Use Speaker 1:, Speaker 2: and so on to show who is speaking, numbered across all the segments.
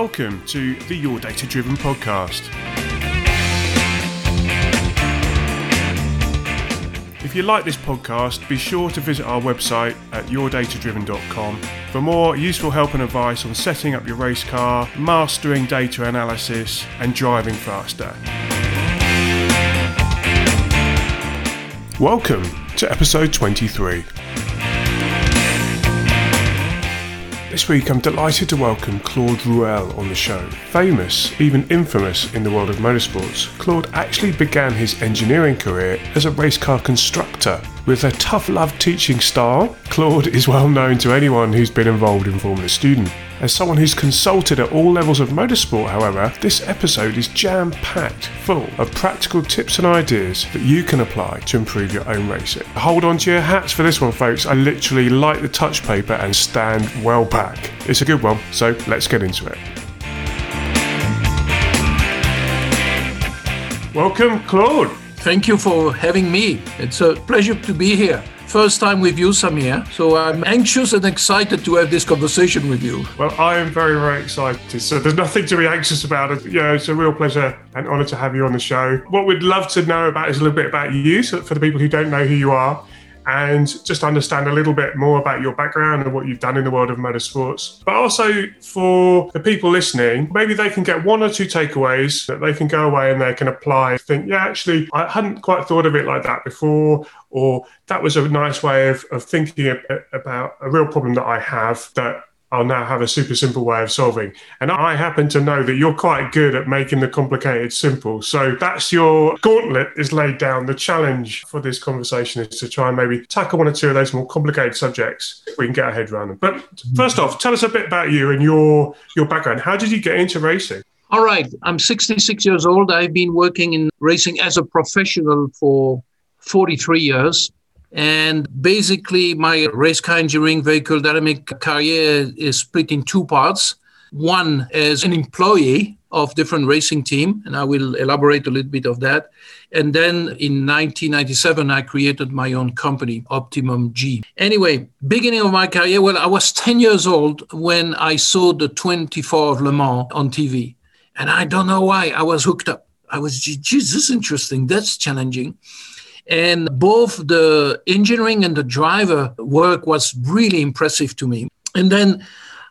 Speaker 1: Welcome to the Your Data Driven podcast. If you like this podcast, be sure to visit our website at yourdatadriven.com for more useful help and advice on setting up your race car, mastering data analysis, and driving faster. Welcome to episode 23. This week I'm delighted to welcome Claude Rouelle on the show. Famous, even infamous in the world of motorsports, Claude actually began his engineering career as a race car constructor. With a tough love teaching style, Claude is well known to anyone who's been involved in Formula Student. As someone who's consulted at all levels of motorsport, however, this episode is jam packed full of practical tips and ideas that you can apply to improve your own racing. Hold on to your hats for this one, folks. I literally light the touch paper and stand well back. It's a good one, so let's get into it. Welcome, Claude.
Speaker 2: Thank you for having me. It's a pleasure to be here. First time with you, Samir. So I'm anxious and excited to have this conversation with you.
Speaker 1: Well, I am very, very excited. So there's nothing to be anxious about. Yeah, it's a real pleasure and honour to have you on the show. What we'd love to know about is a little bit about you. So for the people who don't know who you are, and just understand a little bit more about your background and what you've done in the world of motorsports. But also for the people listening, maybe they can get one or two takeaways that they can go away and they can apply. Think, yeah, actually, I hadn't quite thought of it like that before, or that was a nice way of, of thinking about a real problem that I have that I'll now have a super simple way of solving. And I happen to know that you're quite good at making the complicated simple. So that's your gauntlet is laid down. The challenge for this conversation is to try and maybe tackle one or two of those more complicated subjects. We can get our head around them. But first off, tell us a bit about you and your your background. How did you get into racing?
Speaker 2: All right. I'm 66 years old. I've been working in racing as a professional for 43 years. And basically, my race car engineering vehicle dynamic career is split in two parts. One as an employee of different racing team, and I will elaborate a little bit of that. And then in 1997, I created my own company, Optimum G. Anyway, beginning of my career, well, I was 10 years old when I saw the 24 of Le Mans on TV. And I don't know why, I was hooked up. I was, geez, this is interesting. That's challenging. And both the engineering and the driver work was really impressive to me. And then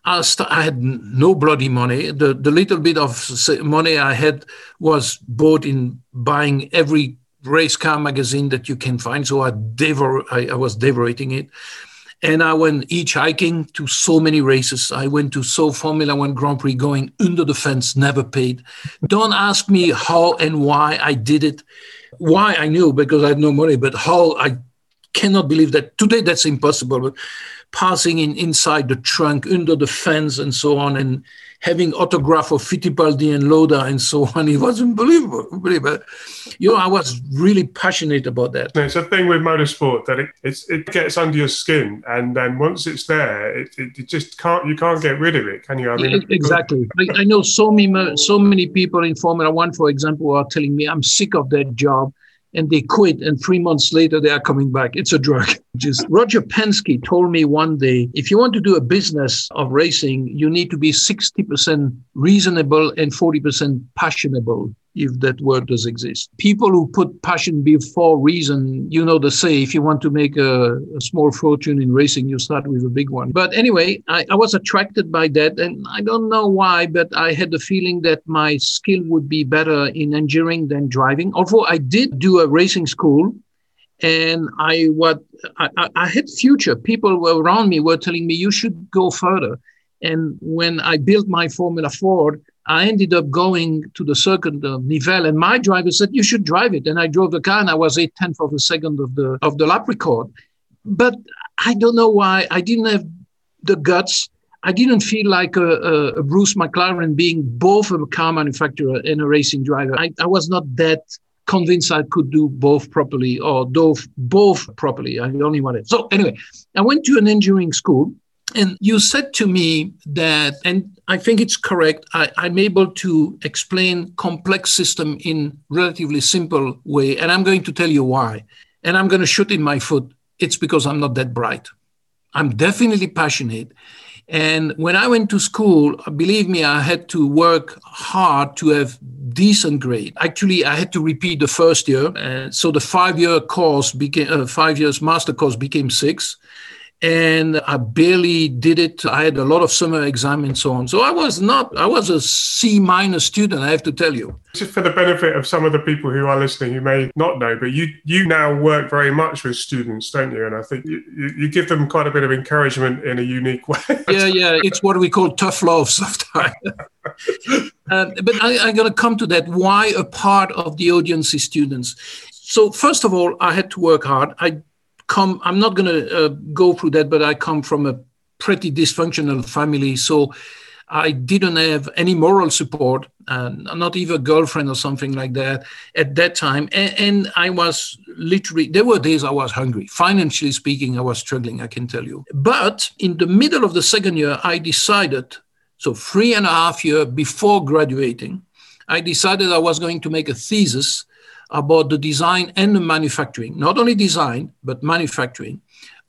Speaker 2: I, st- I had no bloody money. The, the little bit of money I had was bought in buying every race car magazine that you can find. So I, devor- I, I was devorating it. And I went each hiking to so many races. I went to so Formula One Grand Prix going under the fence, never paid. Don't ask me how and why I did it. Why I knew because I had no money, but how I cannot believe that today that's impossible. But passing in inside the trunk, under the fence, and so on, and having autograph of Fittipaldi and Lauda and so on. It was unbelievable. unbelievable. You know, I was really passionate about that.
Speaker 1: It's a thing with motorsport that it, it gets under your skin, and then once it's there, it, it, just can't you can't get rid of it, can you? I
Speaker 2: mean, exactly. I, I know so many so many people in Formula One, for example, are telling me I'm sick of that job and they quit and three months later they are coming back. It's a drug. Just roger penske told me one day if you want to do a business of racing you need to be 60% reasonable and 40% passionable if that word does exist. People who put passion before reason, you know the say, if you want to make a, a small fortune in racing, you start with a big one. But anyway, I, I was attracted by that. And I don't know why, but I had the feeling that my skill would be better in engineering than driving. Although I did do a racing school and I what I, I, had future. People around me were telling me you should go further. And when I built my Formula Ford, I ended up going to the circuit of Nivelles, and my driver said, "You should drive it." And I drove the car, and I was eight tenths of a second of the of the lap record. But I don't know why I didn't have the guts. I didn't feel like a, a, a Bruce McLaren being both a car manufacturer and a racing driver. I, I was not that convinced I could do both properly or both both properly. I only wanted. So anyway, I went to an engineering school and you said to me that, and I think it's correct, I, am able to explain complex system in relatively simple way. And I'm going to tell you why. And I'm going to shoot in my foot. It's because I'm not that bright. I'm definitely passionate. And when I went to school, believe me, I had to work hard to have decent grade. Actually, I had to repeat the first year. Uh, so the five-year course became, uh, five years master course became six and I barely did it. I had a lot of summer exam and so on. So I was not, I was a C minus student, I have to tell you.
Speaker 1: Just for the benefit of some of the people who are listening who may not know, but you you now work very much with students, don't you? And I think you, you give them quite a bit of encouragement in a unique way.
Speaker 2: yeah, yeah. It's what we call tough love sometimes. uh, but I, I'm going to come to that. Why a part of the audience is students? So first of all, I had to work hard. I come, I'm not going to uh, go through that, but I come from a pretty dysfunctional family. So I didn't have any moral support, uh, not even a girlfriend or something like that at that time. And, and, I was literally, there were days I was hungry. Financially speaking, I was struggling, I can tell you. But in the middle of the second year, I decided, so three and a half year before graduating, I decided I was going to make a thesis about the design and the manufacturing, not only design, but manufacturing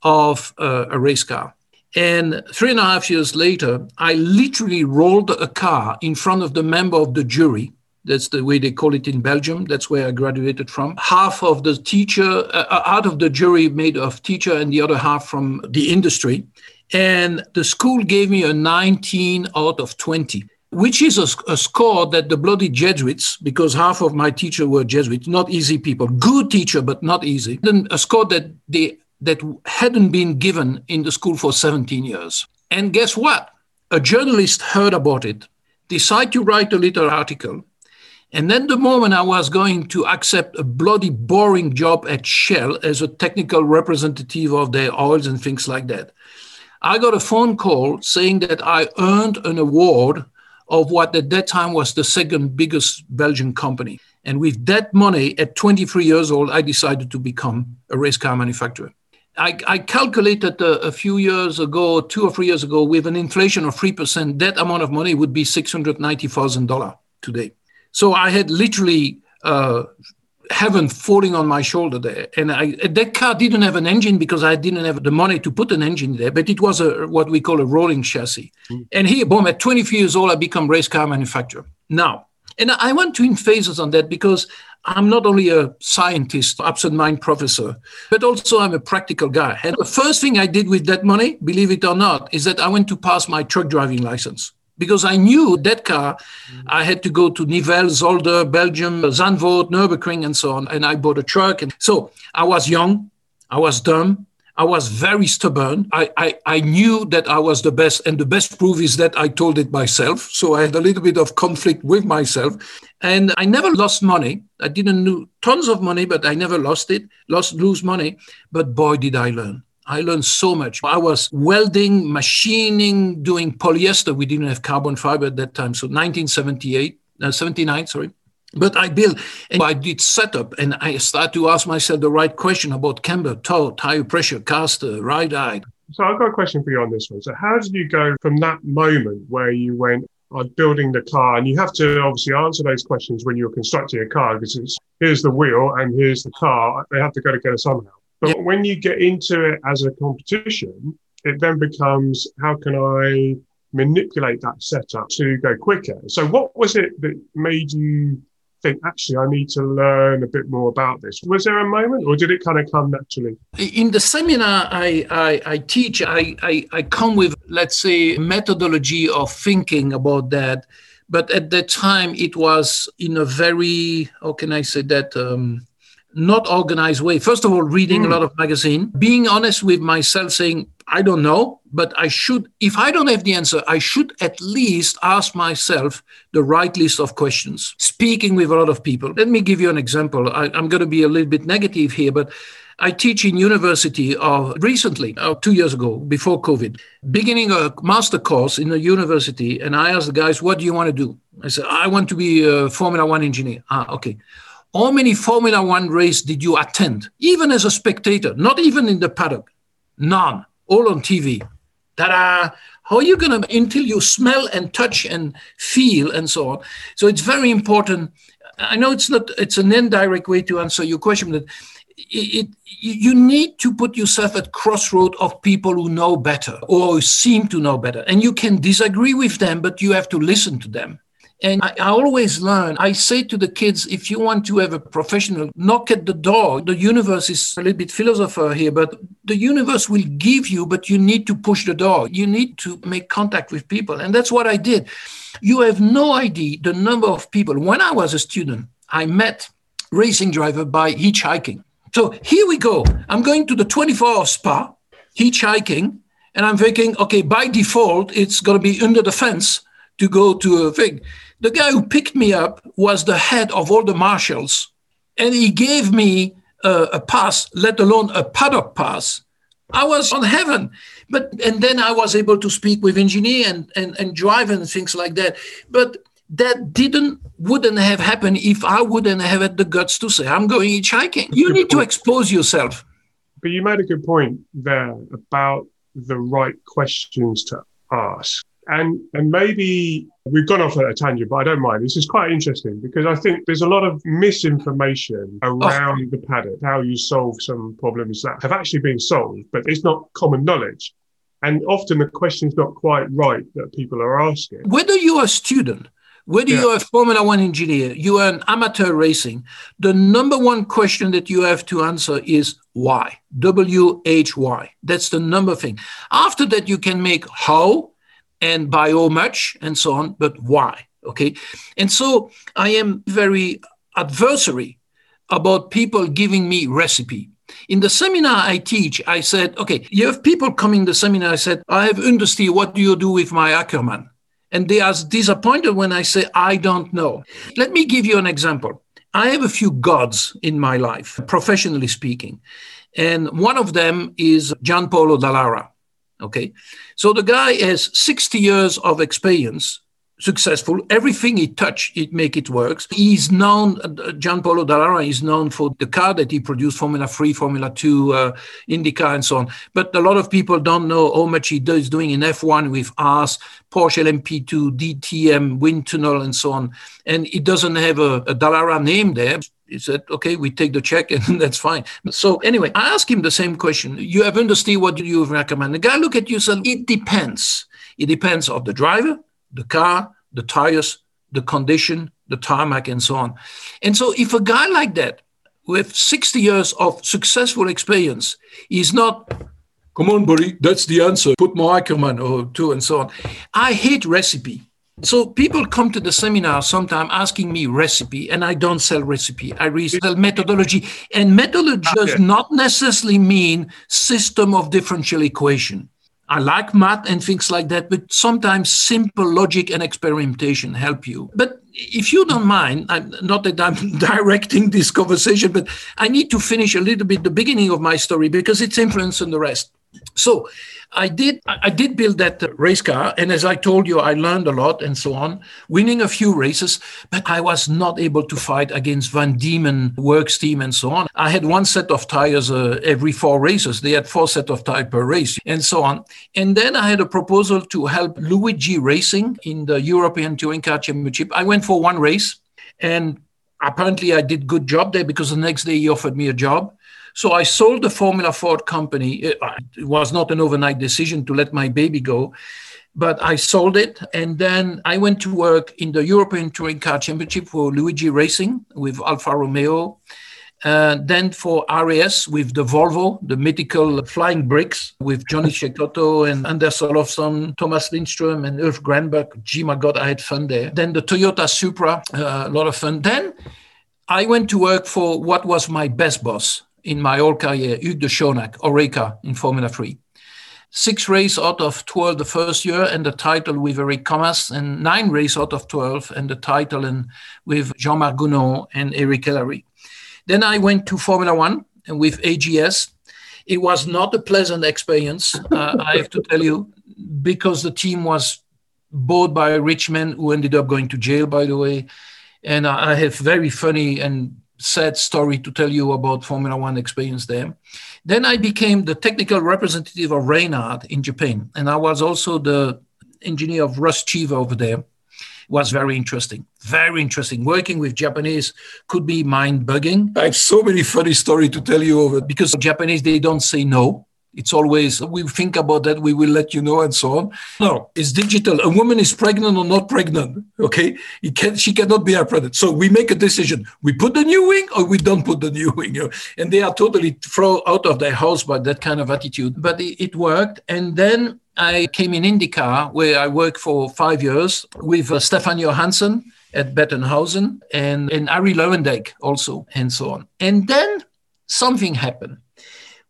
Speaker 2: of uh, a race car. And three and a half years later, I literally rolled a car in front of the member of the jury. That's the way they call it in Belgium. That's where I graduated from. Half of the teacher, uh, uh out of the jury made of teacher, and the other half from the industry. And the school gave me a 19 out of 20 which is a, a, score that the bloody Jesuits, because half of my teachers were Jesuits, not easy people, good teacher, but not easy, then a score that they that hadn't been given in the school for 17 years. And guess what? A journalist heard about it, decided to write a little article. And then the moment I was going to accept a bloody boring job at Shell as a technical representative of their oils and things like that, I got a phone call saying that I earned an award of what at that time was the second biggest Belgian company. And with that money, at 23 years old, I decided to become a race car manufacturer. I, I calculated a, a, few years ago, two or three years ago, with an inflation of 3%, that amount of money would be $690,000 today. So I had literally uh, heaven falling on my shoulder there. And I, that car didn't have an engine because I didn't have the money to put an engine there, but it was a what we call a rolling chassis. Mm. And here, boom, at 23 years old, I become race car manufacturer. Now, and I went to in phases on that because I'm not only a scientist, absent mind professor, but also I'm a practical guy. And the first thing I did with that money, believe it or not, is that I went to pass my truck driving license because I knew that car, mm-hmm. I had to go to Nivelles, Zolder, Belgium, Zandvoort, Nürburgring, and so on. And I bought a truck. And so I was young, I was dumb, I was very stubborn. I, I, I knew that I was the best, and the best proof is that I told it myself. So I had a little bit of conflict with myself. And I never lost money. I didn't lose tons of money, but I never lost it, lost lose money. But boy, did I learn. I learned so much. I was welding, machining, doing polyester. We didn't have carbon fiber at that time. So 1978, uh, 79, sorry. But I built and I did setup and I started to ask myself the right question about camber, toe, tire pressure, caster, ride eye.
Speaker 1: So I've got a question for you on this one. So how did you go from that moment where you went on building the car and you have to obviously answer those questions when you're constructing a car because it's here's the wheel and here's the car. They have to go together somehow. But yeah. when you get into it as a competition, it then becomes how can I manipulate that setup to go quicker? So, what was it that made you think, actually, I need to learn a bit more about this? Was there a moment or did it kind of come naturally?
Speaker 2: In the seminar I, I, I teach, I, I, I come with, let's say, methodology of thinking about that. But at that time, it was in a very, how can I say that? Um, not organized way. First of all, reading mm. a hmm. lot of magazine, being honest with myself, saying, I don't know, but I should, if I don't have the answer, I should at least ask myself the right list of questions, speaking with a lot of people. Let me give you an example. I, am going to be a little bit negative here, but I teach in university uh, recently, uh, two years ago, before COVID, beginning a master course in a university. And I asked the guys, what do you want to do? I said, I want to be a Formula One engineer. Ah, okay. How many Formula One race did you attend, even as a spectator, not even in the paddock? None, all on TV. Ta-da! How are you going to, until you smell and touch and feel and so on? So it's very important. I know it's not, it's an indirect way to answer your question, but it, it, you need to put yourself at crossroad of people who know better or seem to know better. And you can disagree with them, but you have to listen to them. And I, always learn, I say to the kids, if you want to have a professional, knock at the door. The universe is a little bit philosopher here, but the universe will give you, but you need to push the door. You need to make contact with people. And that's what I did. You have no idea the number of people. When I was a student, I met racing driver by hitchhiking. So here we go. I'm going to the 24 hour spa, hitchhiking, and I'm thinking, okay, by default, it's going to be under the fence to go to a thing. The guy who picked me up was the head of all the marshals, and he gave me a, a pass, let alone a paddock pass. I was on heaven. But and then I was able to speak with engineer and, and, and drive and things like that. But that didn't wouldn't have happened if I wouldn't have had the guts to say I'm going hitchhiking. You need to expose yourself.
Speaker 1: But you made a good point there about the right questions to ask. And and maybe we've gone off at a tangent, but I don't mind. This is quite interesting because I think there's a lot of misinformation around oh. the paddock, how you solve some problems that have actually been solved, but it's not common knowledge. And often the question's not quite right that people are asking.
Speaker 2: Whether you're a student, whether yeah. you're a Formula One engineer, you are an amateur racing, the number one question that you have to answer is why? W H Y. That's the number thing. After that, you can make how, and by how much and so on, but why? Okay. And so I am very adversary about people giving me recipe. In the seminar I teach, I said, okay, you have people coming to the seminar. I said, I have understood what do you do with my Ackerman? And they are disappointed when I say, I don't know. Let me give you an example. I have a few gods in my life, professionally speaking. And one of them is Gianpaolo Dallara. Okay. So the guy has 60 years of experience, successful. Everything he touch, it make it works. He's known, uh, Gianpaolo Dallara is known for the car that he produced, Formula 3, Formula 2, uh, IndyCar, and so on. But a lot of people don't know how much he is doing in F1 with Haas, Porsche LMP2, DTM, wind tunnel, and so on. And he doesn't have a, a Dallara name there he said, okay, we take the check and that's fine. So anyway, I asked him the same question. You have understood what you recommend? The guy look at you and said, it depends. It depends of the driver, the car, the tires, the condition, the tarmac, and so on. And so if a guy like that with 60 years of successful experience is not come on buddy that's the answer put more ackerman or two and so on i hate recipe so people come to the seminar sometime asking me recipe, and I don't sell recipe. I resell methodology, and methodology okay. does not necessarily mean system of differential equation. I like math and things like that, but sometimes simple logic and experimentation help you. But if you don't mind, I'm, not that I'm directing this conversation, but I need to finish a little bit the beginning of my story because it's influence influencing the rest. So I did I did build that race car, and as I told you, I learned a lot and so on, winning a few races, but I was not able to fight against Van Diemen works team and so on. I had one set of tires uh, every four races. They had four set of tires per race and so on. And then I had a proposal to help Luigi Racing in the European Touring Car Championship. I went for one race, and apparently I did good job there because the next day he offered me a job. So I sold the Formula Ford company. Uh, it, was not an overnight decision to let my baby go, but I sold it. And then I went to work in the European Touring Car Championship for Luigi Racing with Alfa Romeo. Uh, then for RAS with the Volvo, the mythical flying bricks with Johnny Cecotto and Anders Olofsson, Thomas Lindström, and Ulf Granberg. Gee, my God, I had fun there. Then the Toyota Supra, uh, a lot of fun. Then I went to work for what was my best boss, in my whole career, Hugues de Chaunac, Oreca in Formula 3. Six races out of 12 the first year and the title with Eric Comas, and nine races out of 12 and the title with Jean-Marc Gounon and Eric Ellery. Then I went to Formula One and with AGS. It was not a pleasant experience, uh, I have to tell you, because the team was bought by a rich men who ended up going to jail, by the way. And I have very funny and sad story to tell you about Formula One experience there. Then I became the technical representative of Reynard in Japan, and I was also the engineer of Ross Cheever over there. Was very interesting. Very interesting. Working with Japanese could be mind bugging. I have so many funny stories to tell you over because Japanese, they don't say no. It's always, we think about that, we will let you know, and so on. No, it's digital. A woman is pregnant or not pregnant, okay? Can, she cannot be pregnant. So we make a decision. We put the new wing or we don't put the new wing. And they are totally thrown out of their house by that kind of attitude. But it, it worked. And then I came in IndyCar, where I worked for five years with uh, Stefan Johansson at Bettenhausen and, and Arie Luyendyk also, and so on. And then something happened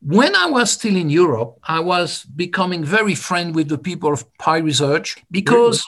Speaker 2: when I was still in Europe, I was becoming very friend with the people of Pi Research because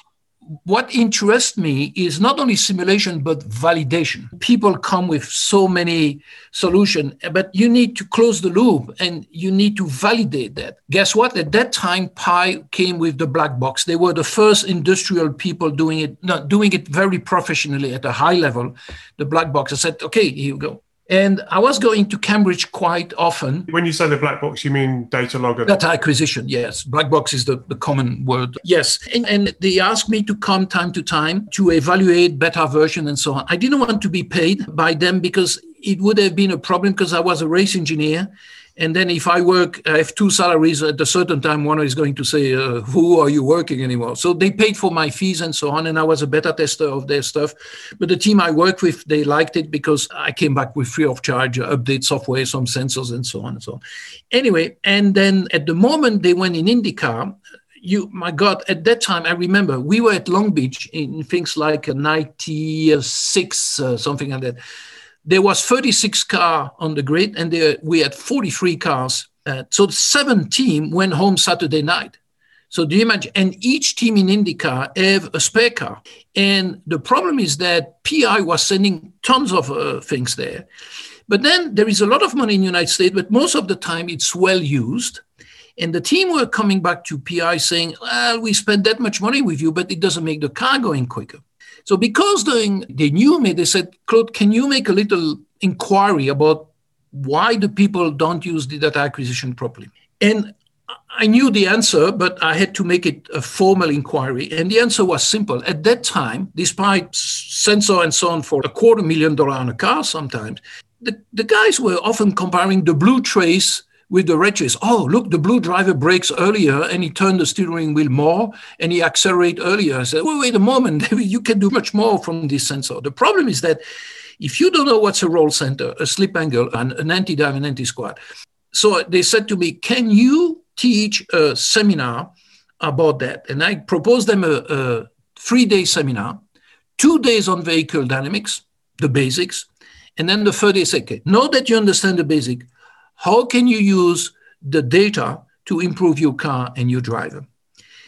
Speaker 2: what interests me is not only simulation but validation. People come with so many solutions, but you need to close the loop and you need to validate that. Guess what? At that time, Pi came with the black box. They were the first industrial people doing it, not doing it very professionally at a high level. The black box. I said, okay, here you go. And I was going to Cambridge quite often.
Speaker 1: When you say the black box, you mean data logger?
Speaker 2: Data acquisition, yes. Black box is the, the common word. Yes. And, and they asked me to come time to time to evaluate beta version and so on. I didn't want to be paid by them because it would have been a problem because I was a race engineer and then if I work, I have two salaries at a certain time. One is going to say, uh, "Who are you working anymore?" So they paid for my fees and so on, and I was a beta tester of their stuff. But the team I worked with, they liked it because I came back with free of charge update software, some sensors, and so on and so on. Anyway, and then at the moment they went in IndyCar, you my god at that time i remember we were at long beach in things like 96 uh, something like that there was 36 car on the grid and there, we had 43 cars. Uh, so seven team went home Saturday night. So do you imagine? And each team in IndyCar have a spare car. And the problem is that PI was sending tons of uh, things there. But then there is a lot of money in the United States, but most of the time it's well used. And the team were coming back to PI saying, well, we spent that much money with you, but it doesn't make the car going quicker. So because they, they knew me, they said, Claude, can you make a little inquiry about why the people don't use the data acquisition properly? And I knew the answer, but I had to make it a formal inquiry. And the answer was simple. At that time, despite sensor and so on for a quarter million dollar on a car sometimes, the, the guys were often comparing the blue trace with the wretches. Oh, look, the blue driver brakes earlier and he turned the steering wheel more and he accelerate earlier. I said, well, wait a moment, you can do much more from this sensor. The problem is that if you don't know what's a roll center, a slip angle, and an anti-dive and anti-squat, so they said to me, can you teach a seminar about that? And I proposed them a, a three-day seminar, two days on vehicle dynamics, the basics, and then the third say, okay, now that you understand the basic, how can you use the data to improve your car and your driver?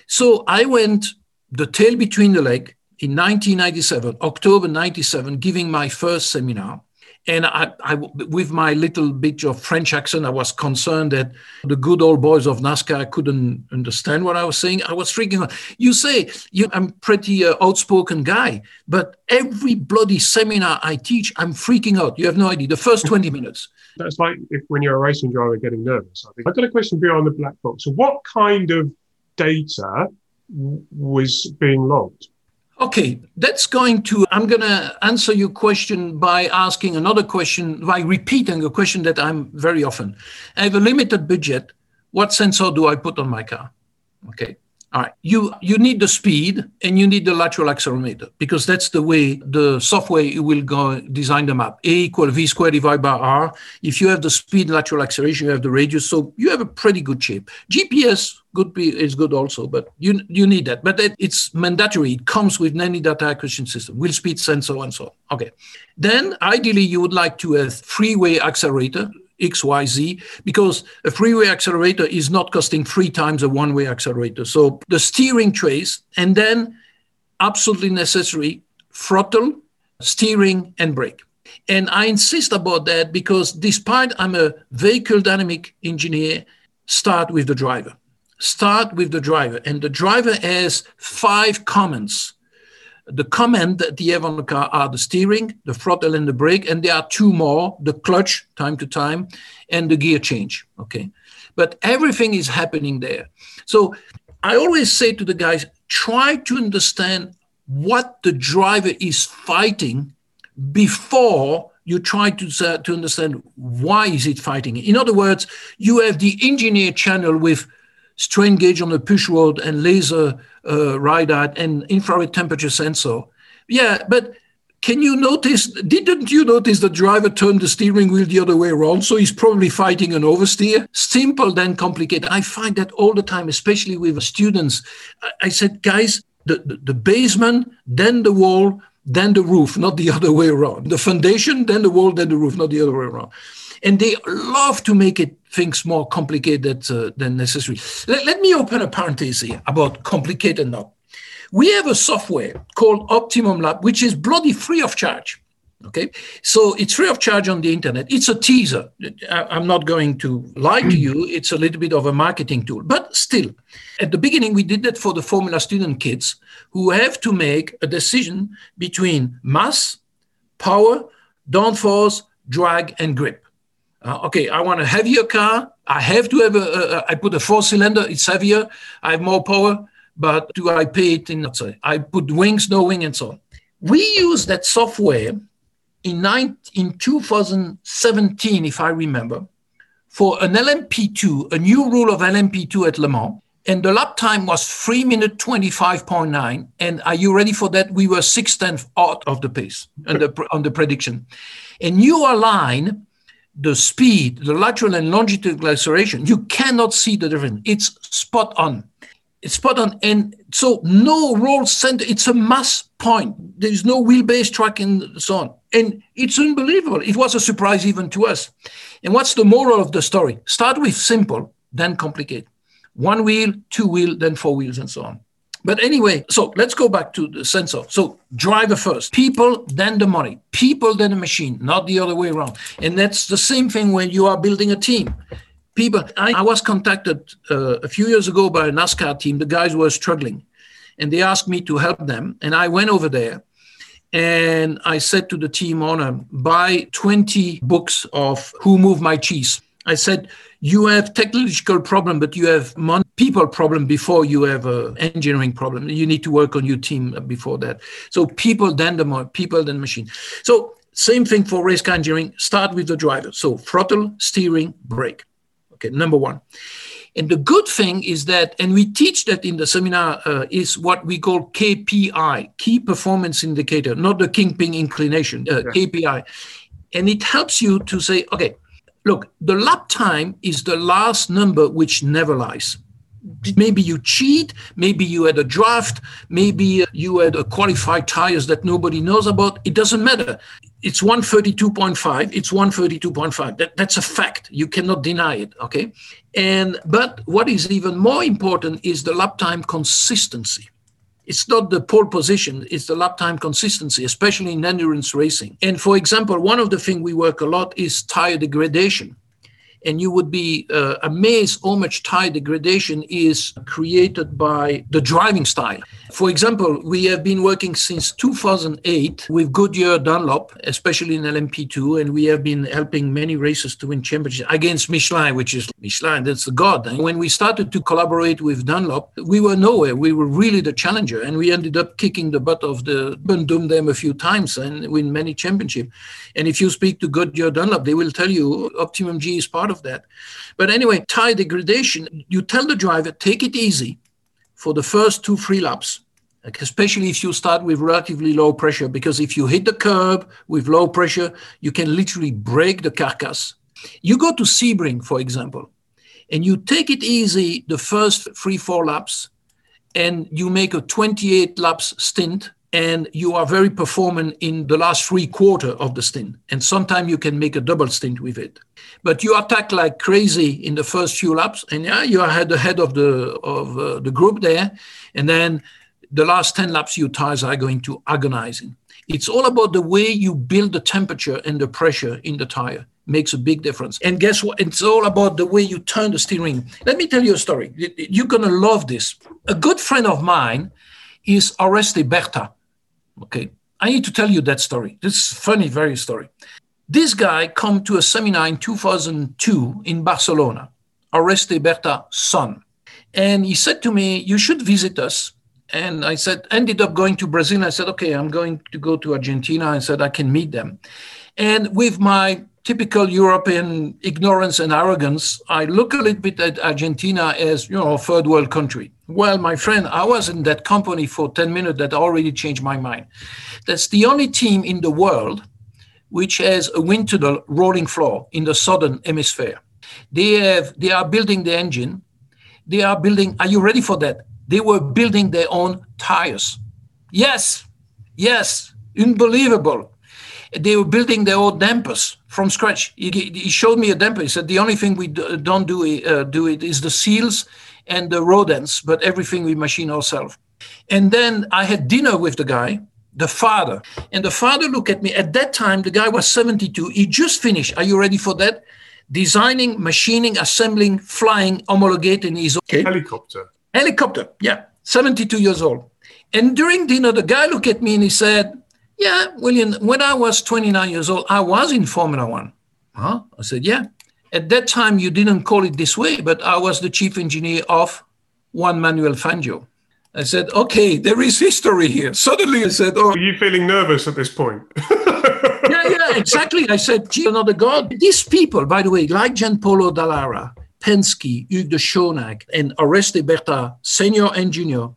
Speaker 2: So I went the tail between the leg in 1997, October 97, giving my first seminar. And I, I, with my little bit of French accent, I was concerned that the good old boys of NASCAR couldn't understand what I was saying. I was freaking out. You say you, I'm pretty uh, outspoken guy, but every bloody seminar I teach, I'm freaking out. You have no idea. The first 20 minutes.
Speaker 1: That's like if when you're a racing driver getting nervous. I think I've got a question beyond the black box. So, what kind of data was being logged?
Speaker 2: Okay, that's going to, I'm going to answer your question by asking another question, by repeating a question that I'm very often. I have a limited budget. What sensor do I put on my car? Okay. All right, you you need the speed and you need the lateral accelerometer because that's the way the software will go design the map. A equal v squared divided by r. If you have the speed, lateral acceleration, you have the radius, so you have a pretty good shape. GPS could be is good also, but you you need that. But it, it's mandatory. It comes with any data acquisition system, wheel speed sensor and so on. Okay, then ideally you would like to have three-way accelerator XYZ because a freeway accelerator is not costing three times a one way accelerator. So the steering trace, and then absolutely necessary throttle, steering, and brake. And I insist about that because despite I'm a vehicle dynamic engineer, start with the driver. Start with the driver. And the driver has five comments the command on the car are the steering, the throttle, and the brake, and there are two more: the clutch, time to time, and the gear change. Okay, but everything is happening there. So I always say to the guys, try to understand what the driver is fighting before you try to, uh, to understand why is it fighting. In other words, you have the engineer channel with strain gauge on the push rod and laser uh, radar and infrared temperature sensor. Yeah, but can you notice, didn't you notice the driver turned the steering wheel the other way around? So he's probably fighting an oversteer. Simple, then complicated. I find that all the time, especially with students. I said, guys, the, the, the basement, then the wall, then the roof, not the other way around. The foundation, then the wall, then the roof, not the other way around. And they love to make it things more complicated uh, than necessary. Let, let me open a parenthesis here about complicated now. We have a software called Optimum Lab, which is bloody free of charge. Okay, so it's free of charge on the internet. It's a teaser. I'm not going to lie to you. It's a little bit of a marketing tool, but still, at the beginning, we did that for the Formula student kids who have to make a decision between mass, power, downforce, drag, and grip. Uh, okay, I want a heavier car. I have to have a, I put a four cylinder. It's heavier. I have more power but do I pay it in? I put wings, no wing, and so on. We use that software in, in 2017, if I remember, for an LMP2, a new rule of LMP2 at Le Mans. And the lap time was 3 minute 25.9. And are you ready for that? We were six tenths out of the pace on the, on the prediction. And you align the speed, the lateral and longitudinal acceleration. You cannot see the difference. It's spot on. It's spot on. And so no roll center, it's a mass point. There's no wheelbase track and so on. And it's unbelievable. It was a surprise even to us. And what's the moral of the story? Start with simple, then complicate. One wheel, two wheel, then four wheels, and so on. But anyway, so let's go back to the sensor. So driver first, people, then the money, people, then the machine, not the other way around. And that's the same thing when you are building a team people. I, I was contacted uh, a few years ago by a NASCAR team. The guys were struggling, and they asked me to help them. And I went over there, and I said to the team owner, "Buy 20 books of Who Moved My Cheese." I said, "You have technological problem, but you have mon- people problem before you have engineering problem. You need to work on your team before that. So people, then the mo- people, then machine. So." Same thing for race car engineering. Start with the driver. So throttle, steering, brake. Okay, number one. And the good thing is that, and we teach that in the seminar, uh, is what we call KPI, key performance indicator, not the kingpin inclination, uh, yeah. KPI. And it helps you to say, okay, look, the lap time is the last number which never lies. Maybe you cheat, maybe you had a draft, maybe uh, you had a qualified tires that nobody knows about. It doesn't matter. It's 132.5 it's 132.5 that, that's a fact. You cannot deny it okay? And but what is even more important is the lap time consistency it's not the pole position it's the lap time consistency especially in endurance racing and for example one of the things we work a lot is tire degradation and you would be uh, amazed how much tire degradation is created by the driving style. For example, we have been working since 2008 with Goodyear Dunlop, especially in LMP2, and we have been helping many races to win championships against Michelin, which is Michelin, that's the god. And when we started to collaborate with Dunlop, we were nowhere. We were really the challenger, and we ended up kicking the butt of the doomed them a few times and win many championships. And if you speak to Goodyear Dunlop, they will tell you Optimum G is part of that. But anyway, tire degradation, you tell the driver, take it easy for the first two, three laps. Especially if you start with relatively low pressure, because if you hit the curb with low pressure, you can literally break the carcass. You go to Sebring, for example, and you take it easy the first three, four laps, and you make a 28 laps stint and you are very performant in the last three quarter of the stint. And sometimes you can make a double stint with it. But you attack like crazy in the first few laps, and yeah, you are at the head of the of uh, the group there. And then the last ten laps, your tires are going to agonizing. It's all about the way you build the temperature and the pressure in the tire makes a big difference. And guess what? It's all about the way you turn the steering. Let me tell you a story. You're gonna love this. A good friend of mine is Oreste Berta. Okay, I need to tell you that story. This is funny, very story. This guy come to a seminar in 2002 in Barcelona, Oreste Berta's son. And he said to me, you should visit us And I said, ended up going to Brazil. I said, okay, I'm going to go to Argentina. I said, I can meet them. And with my typical European ignorance and arrogance, I look a little bit at Argentina as, you know, a third world country. Well, my friend, I was in that company for 10 minutes that already changed my mind. That's the only team in the world which has a wind tunnel rolling floor in the southern hemisphere. They have they are building the engine. They are building, are you ready for that? They were building their own tires. Yes, yes, unbelievable they were building their own dampers from scratch. He, he showed me a damper. He said the only thing we don't do, uh, do it is the seals and the rodents, but everything we machine ourselves. And then I had dinner with the guy, the father, and the father looked at me. At that time, the guy was 72. He just finished. Are you ready for that? Designing, machining, assembling, flying, homologating his
Speaker 1: okay. helicopter.
Speaker 2: Helicopter, yeah, 72 years old. And during dinner, the guy looked at me and he said, yeah, William, when I was 29 years old, I was in Formula One. Huh? I said, Yeah. At that time, you didn't call it this way, but I was the chief engineer of Juan Manuel Fangio. I said, Okay, there is history here. Suddenly I said, Oh.
Speaker 1: Are you feeling nervous at this point?
Speaker 2: yeah, yeah, exactly. I said, Gee, another God. These people, by the way, like Gianpaolo Dallara, Penske, Hugues de Chaunac, and Oreste Berta, senior and junior,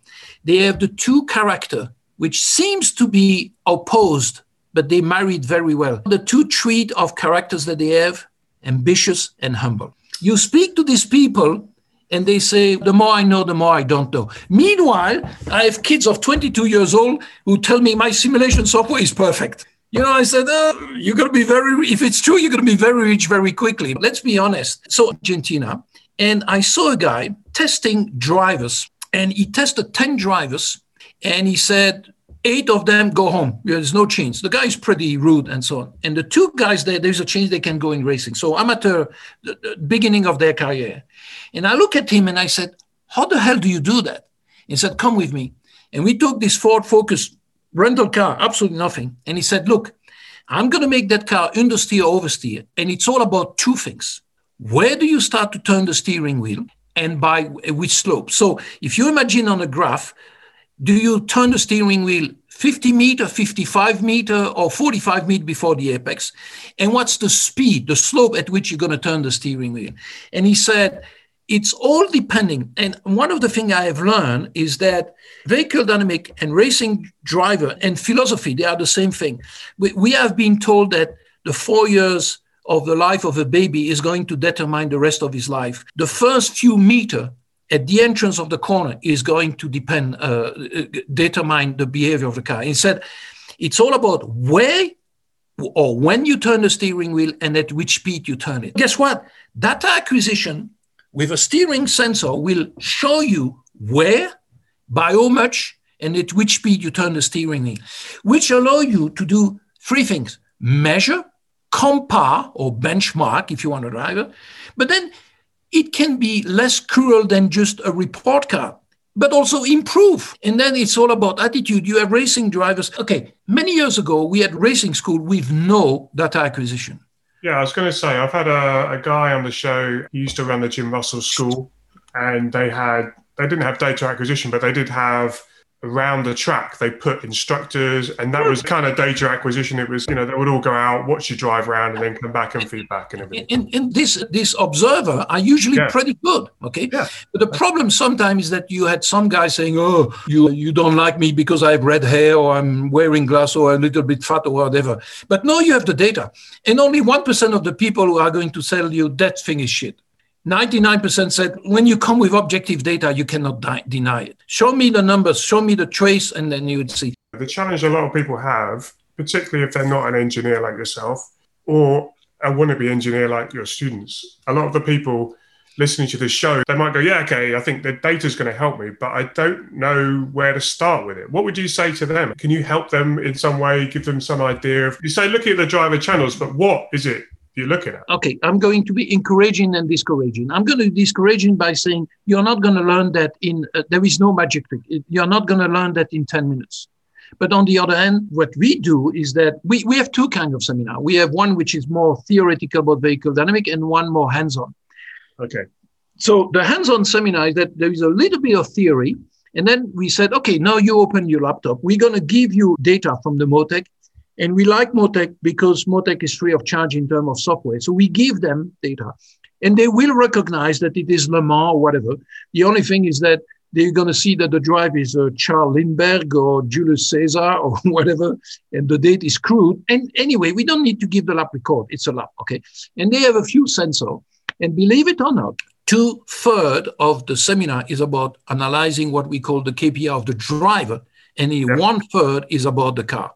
Speaker 2: they have the two character which seems to be opposed, but they married very well. The two trait of characters that they have ambitious and humble. You speak to these people, and they say, The more I know, the more I don't know. Meanwhile, I have kids of 22 years old who tell me my simulation software is perfect. You know, I said, uh, oh, You're going to be very, if it's true, you're going to be very rich very quickly. Let's be honest. So, Argentina, and I saw a guy testing drivers, and he tested 10 drivers and he said, eight of them go home. There's no change. The guy is pretty rude and so on. And the two guys there, there's a change they can go in racing. So amateur, the, the beginning of their career. And I look at him and I said, how the hell do you do that? He said, come with me. And we took this Ford Focus rental car, absolutely nothing. And he said, look, I'm going to make that car understeer, oversteer. And it's all about two things. Where do you start to turn the steering wheel and by which slope? So if you imagine on a graph, do you turn the steering wheel 50 meter, 55 meter, or 45 meter before the apex? And what's the speed, the slope at which you're going to turn the steering wheel? And he said, it's all depending. And one of the things I have learned is that vehicle dynamic and racing driver and philosophy, they are the same thing. We, we have been told that the four years of the life of a baby is going to determine the rest of his life. The first few meter at the entrance of the corner is going to depend, uh, determine the behavior of the car. Instead, it's all about where or when you turn the steering wheel and at which speed you turn it. Guess what? Data acquisition with a steering sensor will show you where, by how much, and at which speed you turn the steering wheel, which allow you to do three things measure, compare, or benchmark if you want a driver, but then it can be less cruel than just a report card but also improve. And then it's all about attitude. You have racing drivers. Okay, many years ago, we had racing school with no data acquisition.
Speaker 1: Yeah, I was going to say, I've had a, a guy on the show. He used to run the Jim Russell School, and they had they didn't have data acquisition, but they did have around the track they put instructors and that was kind of data acquisition. It was you know they would all go out watch you drive around and then come back and feedback and everything.
Speaker 2: And, and this this observer are usually yeah. pretty good okay?
Speaker 1: Yeah.
Speaker 2: but the problem sometimes is that you had some guy saying oh you you don't like me because i have red hair or i'm wearing glass or a little bit fat or whatever. But now you have the data and only 1% of the people who are going to tell you that thing is shit 99% said when you come with objective data, you cannot deny it. Show me the numbers, show me the trace, and then you would see.
Speaker 1: The challenge a lot of people have, particularly if they're not an engineer like yourself or a wannabe engineer like your students, a lot of the people listening to this show, they might go, Yeah, okay, I think the data is going to help me, but I don't know where to start with it. What would you say to them? Can you help them in some way, give them some idea? Of, you say, looking at the driver channels, but what is it you're looking at?
Speaker 2: Okay, I'm going to be encouraging and discouraging. I'm going to be discouraging by saying you're not going to learn that in, uh, there is no magic trick. You're not going to learn that in 10 minutes. But on the other hand, what we do is that we, we have two kinds of seminar. We have one which is more theoretical about vehicle dynamic and one more hands-on.
Speaker 1: Okay.
Speaker 2: So the hands-on seminar is that there is a little bit of theory And then we said, okay, now you open your laptop. We're going to give you data from the Motec. And we like Motec because Motec is free of charge in terms of software. So we give them data and they will recognize that it is Le Mans or whatever. The only thing is that they're going to see that the drive is uh, Charles Lindbergh or Julius Caesar or whatever, and the date is crude. And anyway, we don't need to give the lap record. It's a lap, okay? And they have a few sensors. And believe it or not, two third of the seminar is about analyzing what we call the KPI of the driver, and yeah. one third is about the car.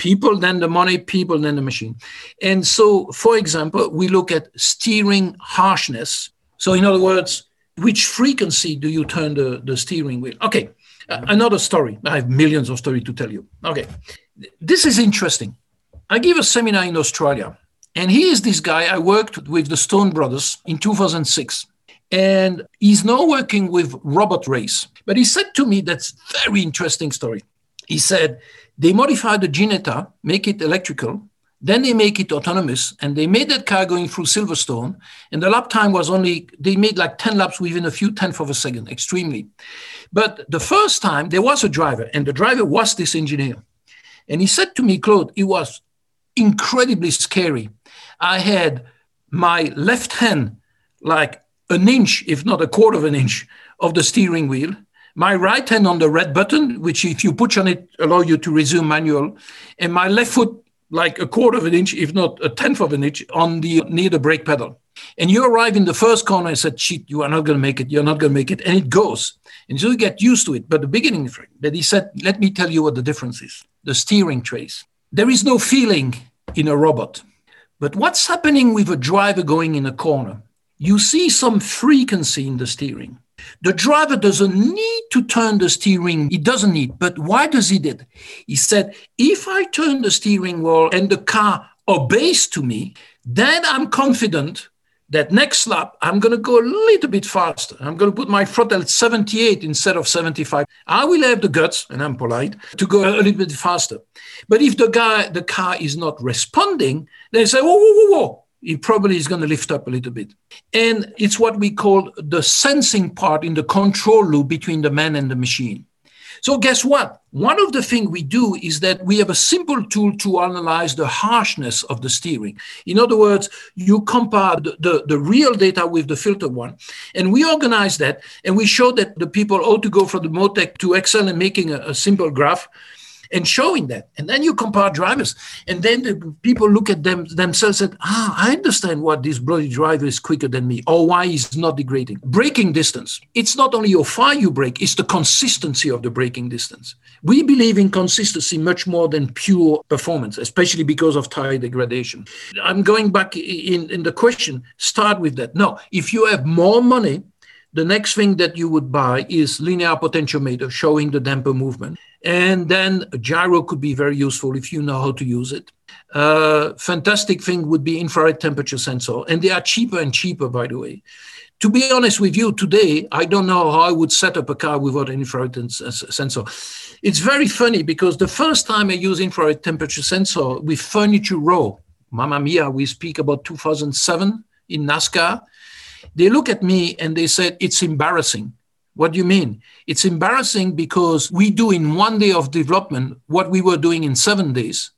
Speaker 2: People, then the money, people, then the machine. And so, for example, we look at steering harshness. So, in other words, which frequency do you turn the, the steering wheel? Okay, uh, another story. I have millions of stories to tell you. Okay, this is interesting. I give a seminar in Australia, and he is this guy. I worked with the Stone Brothers in 2006, and he's now working with Roborace. But he said to me, that's very interesting story. He said they modified the Ginetta, make it electrical, then they make it autonomous, and they made that car going through Silverstone, and the lap time was only they made like ten laps within a few tenths of a second, extremely. But the first time there was a driver, and the driver was this engineer, and he said to me, Claude, it was incredibly scary. I had my left hand like an inch, if not a quarter of an inch, of the steering wheel. My right hand on the red button, which if you push on it, allow you to resume manual, and my left foot like a quarter of an inch, if not a tenth of an inch, on the near the brake pedal. And you arrive in the first corner and said, shit, you are not going to make it. You're not going to make it. And it goes. And so you get used to it. But the beginning, but he said, let me tell you what the difference is. The steering trace. There is no feeling in a robot. But what's happening with a driver going in a corner? You see some frequency in the steering. The driver doesn't need to turn the steering. He doesn't need. But why does he did? He said, if I turn the steering wheel and the car obeys to me, then I'm confident that next lap I'm going to go a little bit faster. I'm going to put my throttle at 78 instead of 75. I will have the guts, and I'm polite, to go a little bit faster. But if the guy, the car is not responding, they say, whoa, whoa, whoa, whoa it probably is going to lift up a little bit. And it's what we call the sensing part in the control loop between the man and the machine. So guess what? One of the things we do is that we have a simple tool to analyze the harshness of the steering. In other words, you compare the, the, the real data with the filtered one. And we organize that and we show that the people ought to go from the Motec to Excel and making a, a simple graph and showing that. And then you compare drivers. And then the people look at them themselves and ah, I understand why this bloody driver is quicker than me or why he's not degrading. Braking distance. It's not only how far you brake, it's the consistency of the braking distance. We believe in consistency much more than pure performance, especially because of tire degradation. I'm going back in, in the question, start with that. No, if you have more money, the next thing that you would buy is linear potentiometer showing the damper movement. And then a gyro could be very useful if you know how to use it. Uh, fantastic thing would be infrared temperature sensor. And they are cheaper and cheaper, by the way. To be honest with you, today, I don't know how I would set up a car without an infrared sensor. It's very funny because the first time I used infrared temperature sensor with Furniture Row, Mamma Mia, we speak about 2007 in NASCAR they look at me and they said, It's embarrassing. What do you mean? It's embarrassing because we do in one day of development what we were doing in seven days.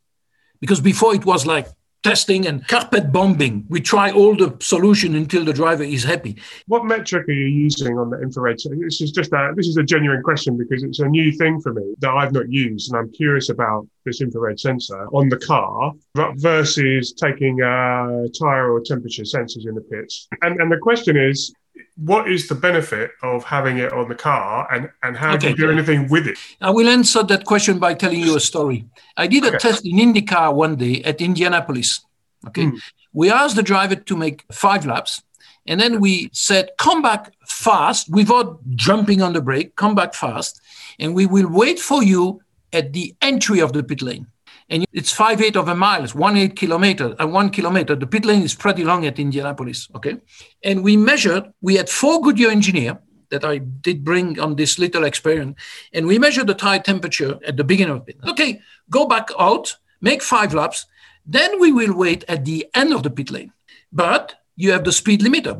Speaker 2: Because before it was like testing and carpet bombing. We try all the solution until the driver is happy.
Speaker 1: What metric are you using on the infrared? This is just a this is a genuine question because it's a new thing for me that I've not used, and I'm curious about this infrared sensor on the car versus taking a tire or temperature sensors in the pits. And and the question is, what is the benefit of having it on the car and, and how okay, do you do anything with it?
Speaker 2: I will answer that question by telling you a story. I did a okay. test in IndyCar one day at Indianapolis. Okay. Mm. We asked the driver to make five laps. And then we said, come back fast without jumping on the brake, come back fast. And we will wait for you at the entry of the pit lane and it's five eight of a mile, it's one eight kilometer, and uh, one kilometer. The pit lane is pretty long at Indianapolis, okay? And we measured, we had four Goodyear engineer that I did bring on this little experiment, and we measured the tire temperature at the beginning of it. Okay, go back out, make five laps, then we will wait at the end of the pit lane. But you have the speed limiter.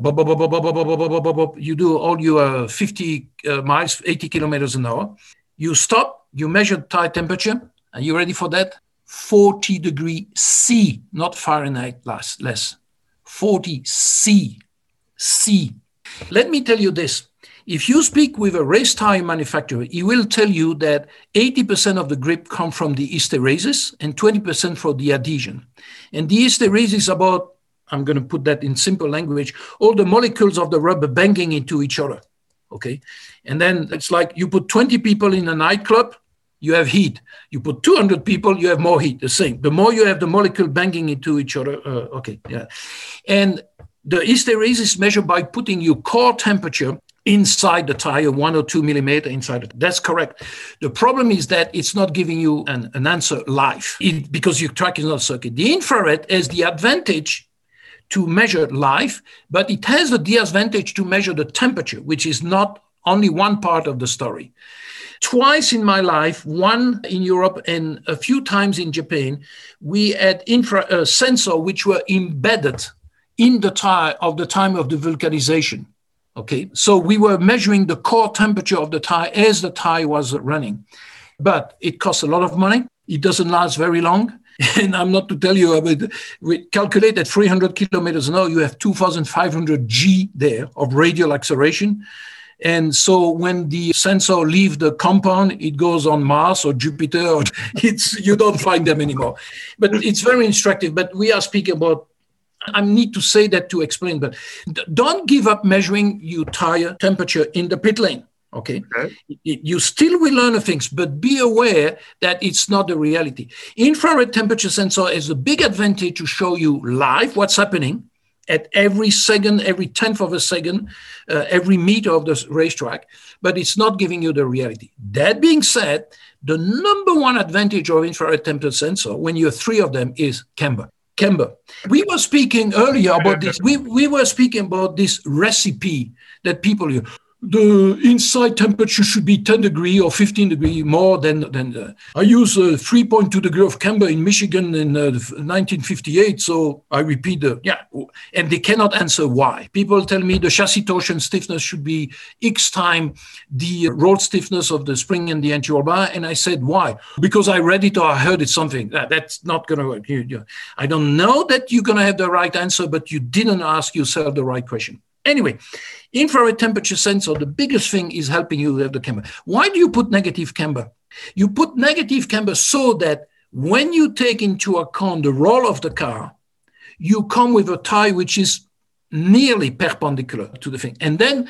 Speaker 2: You do all your 50 uh, miles, 80 kilometers an hour. You stop, you measure the tire temperature. Are you ready for that? 40 degree C, not Fahrenheit less, less. 40 C, C. Let me tell you this. If you speak with a race tire manufacturer, he will tell you that 80% of the grip come from the hysteresis and 20% from the adhesion. And the hysteresis is about, I'm going to put that in simple language, all the molecules of the rubber banging into each other. Okay. And then it's like you put 20 people in a nightclub, you have heat. You put 200 people, you have more heat, the same. The more you have the molecule banging into each other, uh, okay, yeah. And the hysteresis is measured by putting your core temperature inside the tire, one or two millimeter inside it. That's correct. The problem is that it's not giving you an, an answer live it, because your track is not circuit. The infrared has the advantage to measure live, but it has the disadvantage to measure the temperature, which is not only one part of the story. Twice in my life, one in Europe and a few times in Japan, we had infra uh, sensor which were embedded in the tire of the time of the vulcanization. Okay, so we were measuring the core temperature of the tire as the tire was running, but it costs a lot of money. It doesn't last very long. And I'm not to tell you, but we calculate at 300 kilometers an hour, you have 2,500 G there of radial acceleration. And so when the sensor leave the compound, it goes on Mars or Jupiter, or it's you don't find them anymore. But it's very instructive. But we are speaking about I need to say that to explain, but don't give up measuring your tire temperature in the pit lane. Okay. okay. You still will learn things, but be aware that it's not the reality. Infrared temperature sensor is a big advantage to show you live what's happening at every second, every tenth of a second, uh, every meter of the racetrack, but it's not giving you the reality. That being said, the number one advantage of infrared temperature sensor when you have three of them is camber. Camber. We were speaking earlier about this. We, we were speaking about this recipe that people use the inside temperature should be 10 degree or 15 degree more than than uh, I use a 3.2 degree of camber in Michigan in uh, 1958 so I repeat the yeah and they cannot answer why. People tell me the chassis torsion stiffness should be x time the roll stiffness of the spring and the anti-roll bar and I said why. Because I read it or I heard it something. That, that's not going to work. You, you, I don't know that you're going to have the right answer but you didn't ask yourself the right question. Anyway, infrared temperature sensor, the biggest thing is helping you have the camber. Why do you put negative camber? You put negative camber so that when you take into account the roll of the car, you come with a tie which is nearly perpendicular to the thing. And then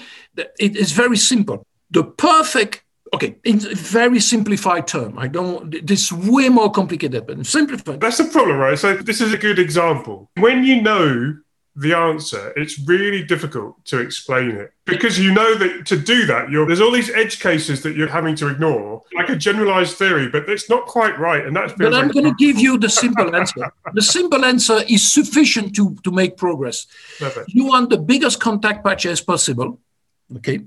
Speaker 2: it is very simple. The perfect, okay, in very simplified term, I don't, this is way more complicated, but simplified.
Speaker 1: That's the problem, right? So this is a good example. When you know the answer, it's really difficult to explain it because you know that to do that, there's all these edge cases that you're having to ignore, like a generalized theory, but it's not quite right. And that's
Speaker 2: but I'm like- going to give you the simple answer. the simple answer is sufficient to, to make progress. Perfect. You want the biggest contact patch as possible. Okay.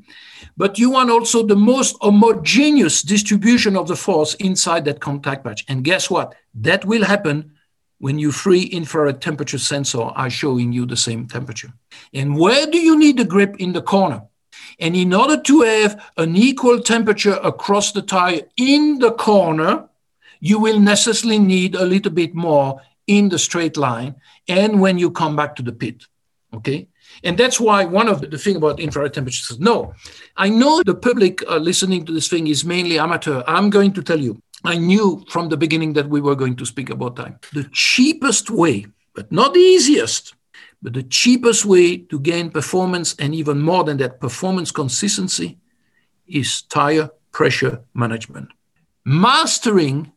Speaker 2: But you want also the most homogeneous distribution of the force inside that contact patch. And guess what? That will happen when you free infrared temperature sensor are showing you the same temperature. And where do you need the grip in the corner? And in order to have an equal temperature across the tire in the corner, you will necessarily need a little bit more in the straight line and when you come back to the pit. Okay. And that's why one of the, the thing about infrared temperature says, no, I know the public uh, listening to this thing is mainly amateur. I'm going to tell you, I knew from the beginning that we were going to speak about time. The cheapest way, but not the easiest, but the cheapest way to gain performance and even more than that, performance consistency is tire pressure management. Mastering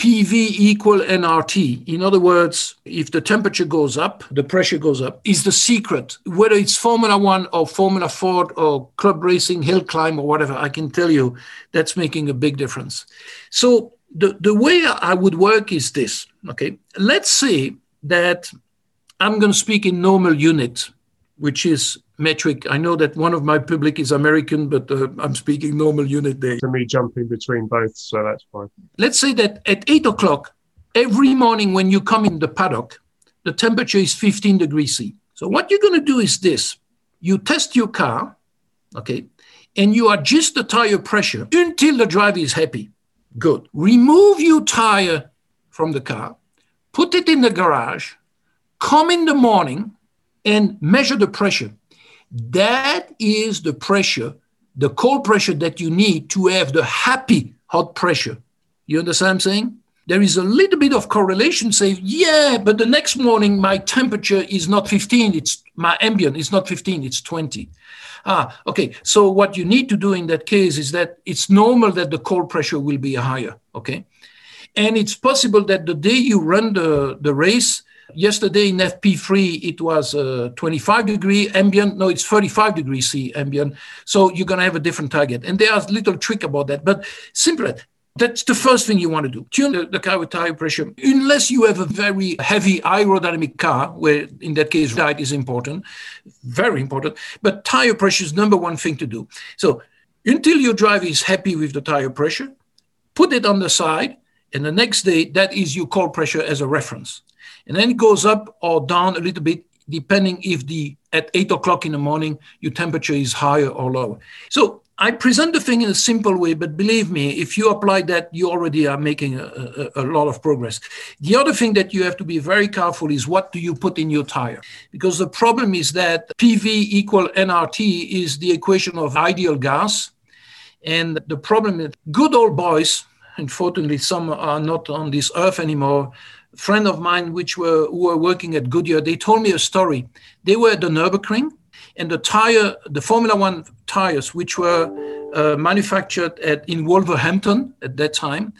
Speaker 2: PV equal nRT. In other words, if the temperature goes up, the pressure goes up, is the secret. Whether it's Formula One or Formula Ford or club racing, hill climb or whatever, I can tell you that's making a big difference. So the, the way I would work is this, okay? Let's say that I'm going to speak in normal units, which is metric. I know that one of my public is American, but uh, I'm speaking normal unit day.
Speaker 1: To me, jumping between both, so that's fine.
Speaker 2: Let's say that at eight o'clock every morning when you come in the paddock, the temperature is 15 degrees C. So what you're going to do is this. You test your car, okay, and you adjust the tire pressure until the driver is happy. Good. Remove your tire from the car, put it in the garage, come in the morning and measure the pressure. That is the pressure, the cold pressure that you need to have the happy hot pressure. You understand what I'm saying? There is a little bit of correlation, say, yeah, but the next morning my temperature is not 15, it's my ambient is not 15, it's 20. Ah, okay. So what you need to do in that case is that it's normal that the cold pressure will be higher. Okay. And it's possible that the day you run the, the race, yesterday in FP3, it was uh, 25 degree ambient. No, it's 35 degree C ambient. So you're going to have a different target. And there's little trick about that. But simple, that's the first thing you want to do. Tune the, the, car with tire pressure. Unless you have a very heavy aerodynamic car, where in that case, diet is important, very important. But tire pressure is number one thing to do. So until your driver is happy with the tire pressure, put it on the side. And the next day, that is your cold pressure as a reference. And then it goes up or down a little bit, depending if the at eight o'clock in the morning, your temperature is higher or lower. So I present the thing in a simple way, but believe me, if you apply that, you already are making a, a, a, lot of progress. The other thing that you have to be very careful is what do you put in your tire? Because the problem is that PV equal nRT is the equation of ideal gas. And the problem is good old boys, unfortunately, some are not on this earth anymore. Friend of mine, which were who were working at Goodyear, they told me a story. They were at the Nürburgring and the tire, the Formula One tires, which were uh, manufactured at, in Wolverhampton at that time,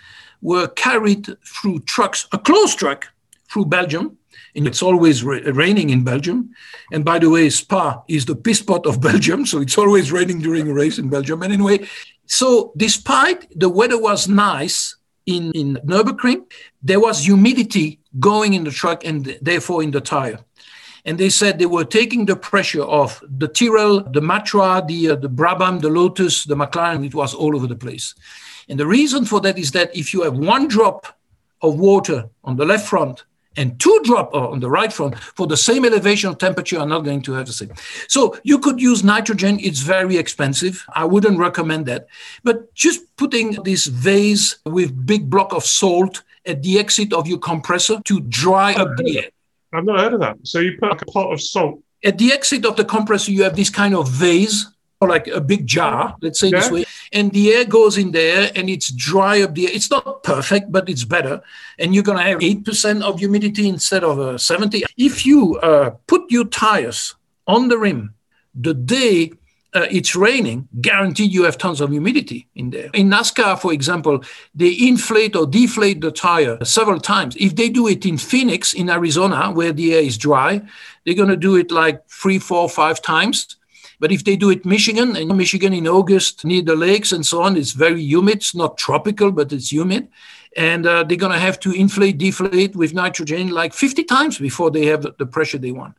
Speaker 2: were carried through trucks, a closed truck through Belgium. And it's always ra- raining in Belgium. And by the way, Spa is the piss pot of Belgium. So it's always raining during a race in Belgium. And anyway, so despite the weather was nice in, in Nürburgring, there was humidity going in the truck and therefore in the tire and they said they were taking the pressure off the Tyrrell, the Matra, the, uh, the Brabham, the Lotus, the McLaren. It was all over the place. And the reason for that is that if you have one drop of water on the left front and two drop uh, on the right front for the same elevation of temperature are not going to have the same. So you could use nitrogen. It's very expensive. I wouldn't recommend that. But just putting this vase with big block of salt at the exit of your compressor to dry up the air
Speaker 1: I've not heard of that. So you put like a pot of salt.
Speaker 2: At the exit of the compressor, you have this kind of vase, like a big jar, let's say yeah. this way, and the air goes in there and it's dry up the air. It's not perfect, but it's better. And you're going to have 8% of humidity instead of uh, 70. If you uh, put your tires on the rim the day uh, it's raining, guaranteed you have tons of humidity in there. In NASCAR, for example, they inflate or deflate the tire several times. If they do it in Phoenix, in Arizona, where the air is dry, they're going to do it like three, four, five times. But if they do it Michigan, and Michigan in August near the lakes and so on, it's very humid. It's not tropical, but it's humid. And uh, they're going to have to inflate, deflate with nitrogen like 50 times before they have the pressure they want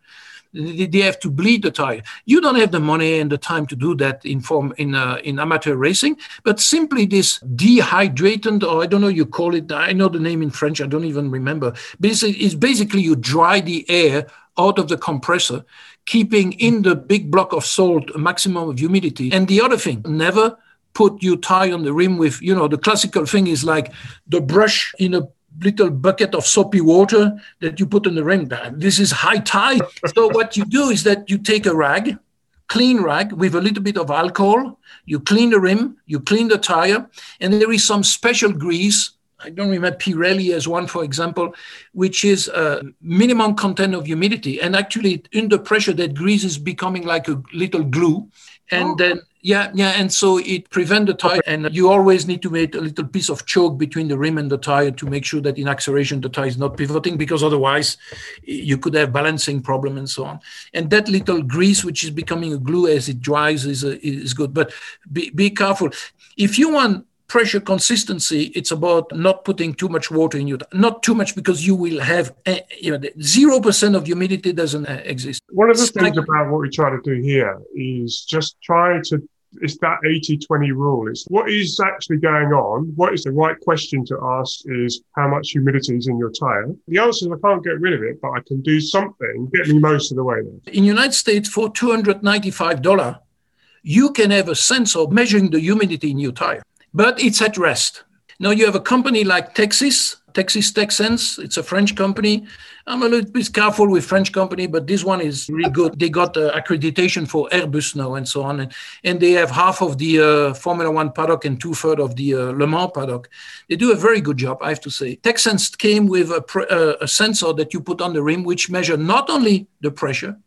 Speaker 2: they have to bleed the tire. You don't have the money and the time to do that in form in uh, in amateur racing, but simply this dehydratant, or I don't know you call it. I know the name in French. I don't even remember. Basically, it's basically you dry the air out of the compressor, keeping in the big block of salt a maximum of humidity. And the other thing, never put your tire on the rim with you know the classical thing is like the brush in a little bucket of soapy water that you put in the rim. This is high tide. so what you do is that you take a rag, clean rag with a little bit of alcohol. You clean the rim, you clean the tire, and there is some special grease. I don't remember Pirelli as one, for example, which is a minimum content of humidity. And actually, under pressure, that grease is becoming like a little glue. And oh. then yeah, yeah, and so it prevents the tire, and you always need to make a little piece of choke between the rim and the tire to make sure that in acceleration the tire is not pivoting, because otherwise you could have balancing problem and so on. And that little grease, which is becoming a glue as it dries, is a, is good. But be, be careful if you want pressure consistency, it's about not putting too much water in your, not too much because you will have, eh, you know, 0% of humidity doesn't eh, exist.
Speaker 1: One of the things about what we try to do here is just try to it's that 80-20 rule. It's what is actually going on. What is the right question to ask is how much humidity is in your tire. The answer is I can't get rid of it, but I can do something, get me most of the way there.
Speaker 2: In United States, for $295, you can have a sensor measuring the humidity in your tire, but it's at rest. Now you have a company like Texys, Texys Texense. It's a French company. I'm a little bit careful with French company, but this one is really good. They got uh, accreditation for Airbus now and so on, and, and they have half of the uh, Formula One paddock and two thirds of the uh, Le Mans paddock. They do a very good job, I have to say. Texense came with a, uh, a sensor that you put on the rim, which measure not only the pressure,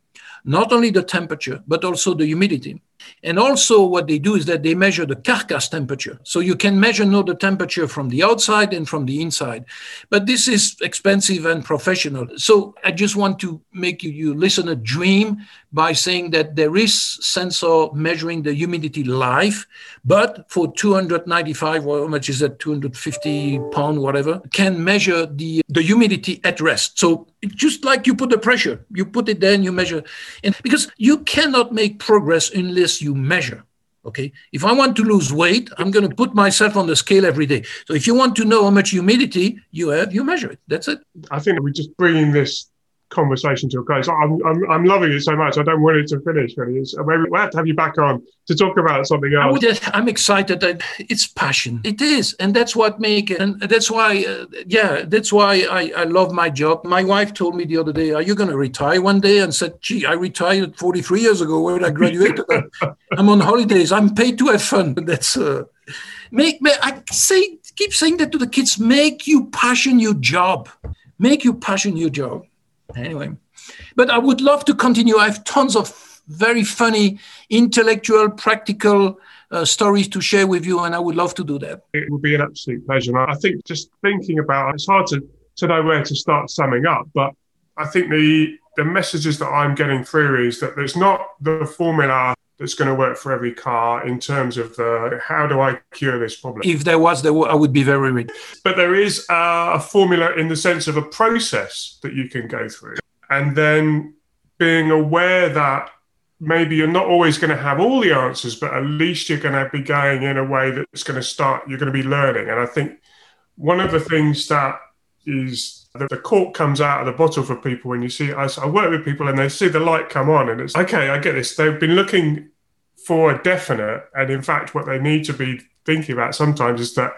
Speaker 2: not only the temperature, but also the humidity. And also, what they do is that they measure the carcass temperature. So you can measure now the temperature from the outside and from the inside. But this is expensive and professional. So I just want to make you, you a dream by saying that there is sensor measuring the humidity live, but for 295, or how much is that, 250 pound, whatever, can measure the, the humidity at rest. So just like you put the pressure, you put it there and you measure. And because you cannot make progress unless you measure. Okay. If I want to lose weight, I'm going to put myself on the scale every day. So if you want to know how much humidity you have, you measure it. That's it.
Speaker 1: I think we're just bringing this conversation to a close. I'm, I'm, I'm loving it so much. I don't want it to finish. Really, it's, maybe we'll have to have you back on to talk about something else.
Speaker 2: I am excited that it's passion. It is, and that's what make it. And that's why, uh, yeah, that's why I, I love my job. My wife told me the other day, "Are you going to retire one day?" And said, "Gee, I retired 43 years ago when I graduated. I'm on holidays. I'm paid to have fun." That's uh, make, me. I say keep saying that to the kids. Make you passion your job. Make you passion your job anyway, but I would love to continue. I have tons of very funny, intellectual, practical uh, stories to share with you, and I would love to do that.
Speaker 1: It would be an absolute pleasure. I think just thinking about it's hard to, to know where to start summing up, but I think the the messages that I'm getting through is that there's not the formula that's going to work for every car in terms of the how do I cure this problem.
Speaker 2: If there was, there I would be very rich.
Speaker 1: But there is uh, a formula in the sense of a process that you can go through, and then being aware that maybe you're not always going to have all the answers, but at least you're going to be going in a way that's going to start. You're going to be learning, and I think one of the things that is the, the cork comes out of the bottle for people when you see I, I work with people and they see the light come on and it's okay i get this they've been looking for a definite and in fact what they need to be thinking about sometimes is that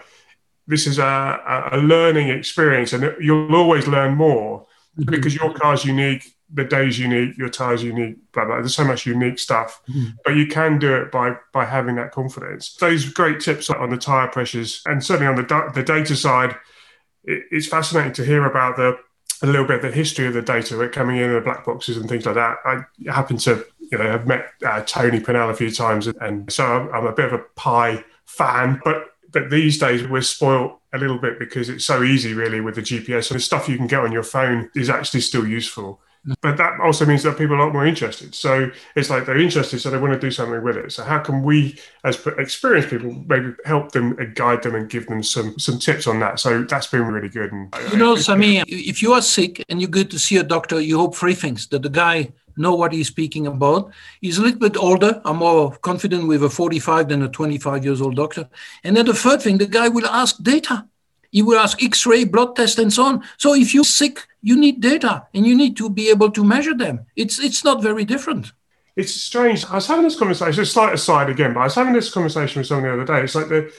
Speaker 1: this is a, a learning experience and you'll always learn more mm-hmm. because your car's unique the day's unique your tire's unique blah blah there's so much unique stuff mm-hmm. but you can do it by by having that confidence those great tips on the tire pressures and certainly on the, the data side it's fascinating to hear about the a little bit of the history of the data coming in the black boxes and things like that. I happen to you know have met uh, Tony Purnell a few times, and so I'm, I'm, a bit of a Pi fan, but but these days we're spoiled a little bit because it's so easy really with the GPS and the stuff you can get on your phone is actually still useful. But that also means that people are a lot more interested. So it's like they're interested, so they want to do something with it. So how can we, as experienced people, maybe help them and guide them and give them some some tips on that? So that's been really good. And
Speaker 2: you know, Sami, if you are sick and you go to see a doctor, you hope three things: that the guy know what he's speaking about. He's a little bit older. I'm more confident with a 45 than a 25 years old doctor. And then the third thing, the guy will ask data. He will ask X-ray, blood test, and so on. So if you're sick, you need data, and you need to be able to measure them. It's it's not very different.
Speaker 1: It's strange. I was having this conversation. Slight aside again, but I was having this conversation with someone the other day. It's like the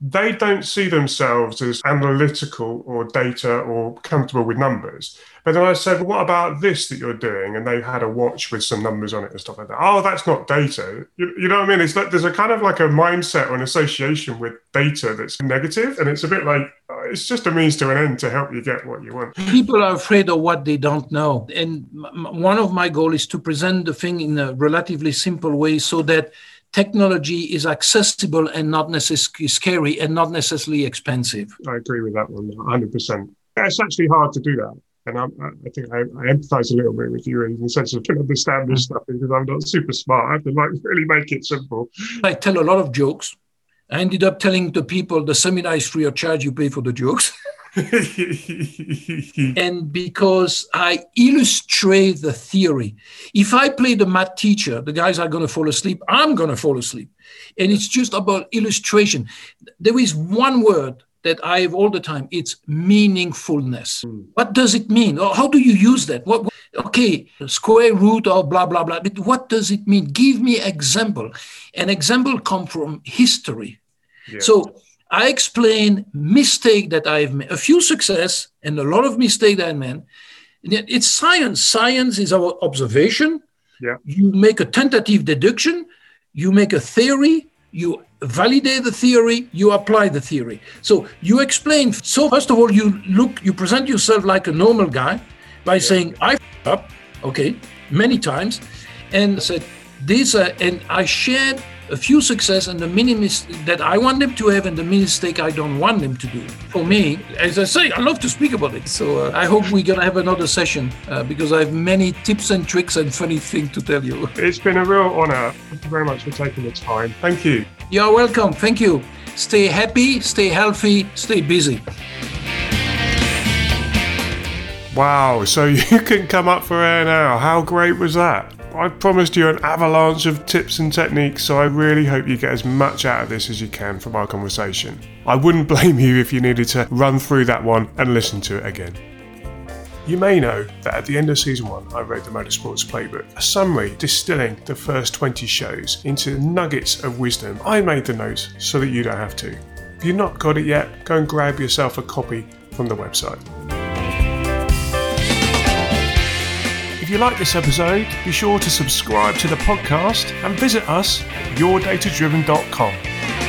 Speaker 1: they don't see themselves as analytical or data or comfortable with numbers. But then I said, well, what about this that you're doing? And they had a watch with some numbers on it and stuff like that. Oh, that's not data. You, you know what I mean? It's like there's a kind of like a mindset or an association with data that's negative, and it's a bit like uh, it's just a means to an end to help you get what you want.
Speaker 2: People are afraid of what they don't know, and one of my goals is to present the thing in a relatively simple way so that technology is accessible and not necessarily scary and not necessarily expensive.
Speaker 1: I agree with that one 100%. It's actually hard to do that. And I'm, i think I, I, empathize a little bit with you in the sense of can understand this mm-hmm. stuff because I'm not super smart. I have to like really make it simple.
Speaker 2: I tell a lot of jokes. I ended up telling the people the seminar is free of charge. You pay for the jokes. and because I illustrate the theory. If I play the math teacher, the guys are going to fall asleep, I'm going to fall asleep. And it's just about illustration. There is one word that I have all the time. It's meaningfulness. Mm. What does it mean? Or how do you use that? What, okay, square root or blah, blah, blah. But what does it mean? Give me example. An example come from history. Yeah. So I explain mistake that I've made, a few success and a lot of mistake that I made. It's science. Science is our observation.
Speaker 1: Yeah.
Speaker 2: You make a tentative deduction. You make a theory. You validate the theory. You apply the theory. So you explain. So first of all, you look. You present yourself like a normal guy by yeah. saying I up, okay, many times, and said this. Uh, and I shared a few success and the mini mistake that I want them to have and the mistake I don't want them to do. For me, as I say, I love to speak about it. So uh, I hope we're going to have another session uh, because I have many tips and tricks and funny things to tell you.
Speaker 1: It's been a real honor. Thank you very much for taking the time. Thank you.
Speaker 2: You're welcome. Thank you. Stay happy, stay healthy, stay busy.
Speaker 1: Wow, so you can come up for air now. How great was that? I promised you an avalanche of tips and techniques, so I really hope you get as much out of this as you can from our conversation. I wouldn't blame you if you needed to run through that one and listen to it again. You may know that at the end of season one, I read the Motorsports Playbook, a summary distilling the first 20 shows into nuggets of wisdom. I made the notes so that you don't have to. If you've not got it yet, go and grab yourself a copy from the website. If you like this episode, be sure to subscribe to the podcast and visit us at yourdatadriven.com.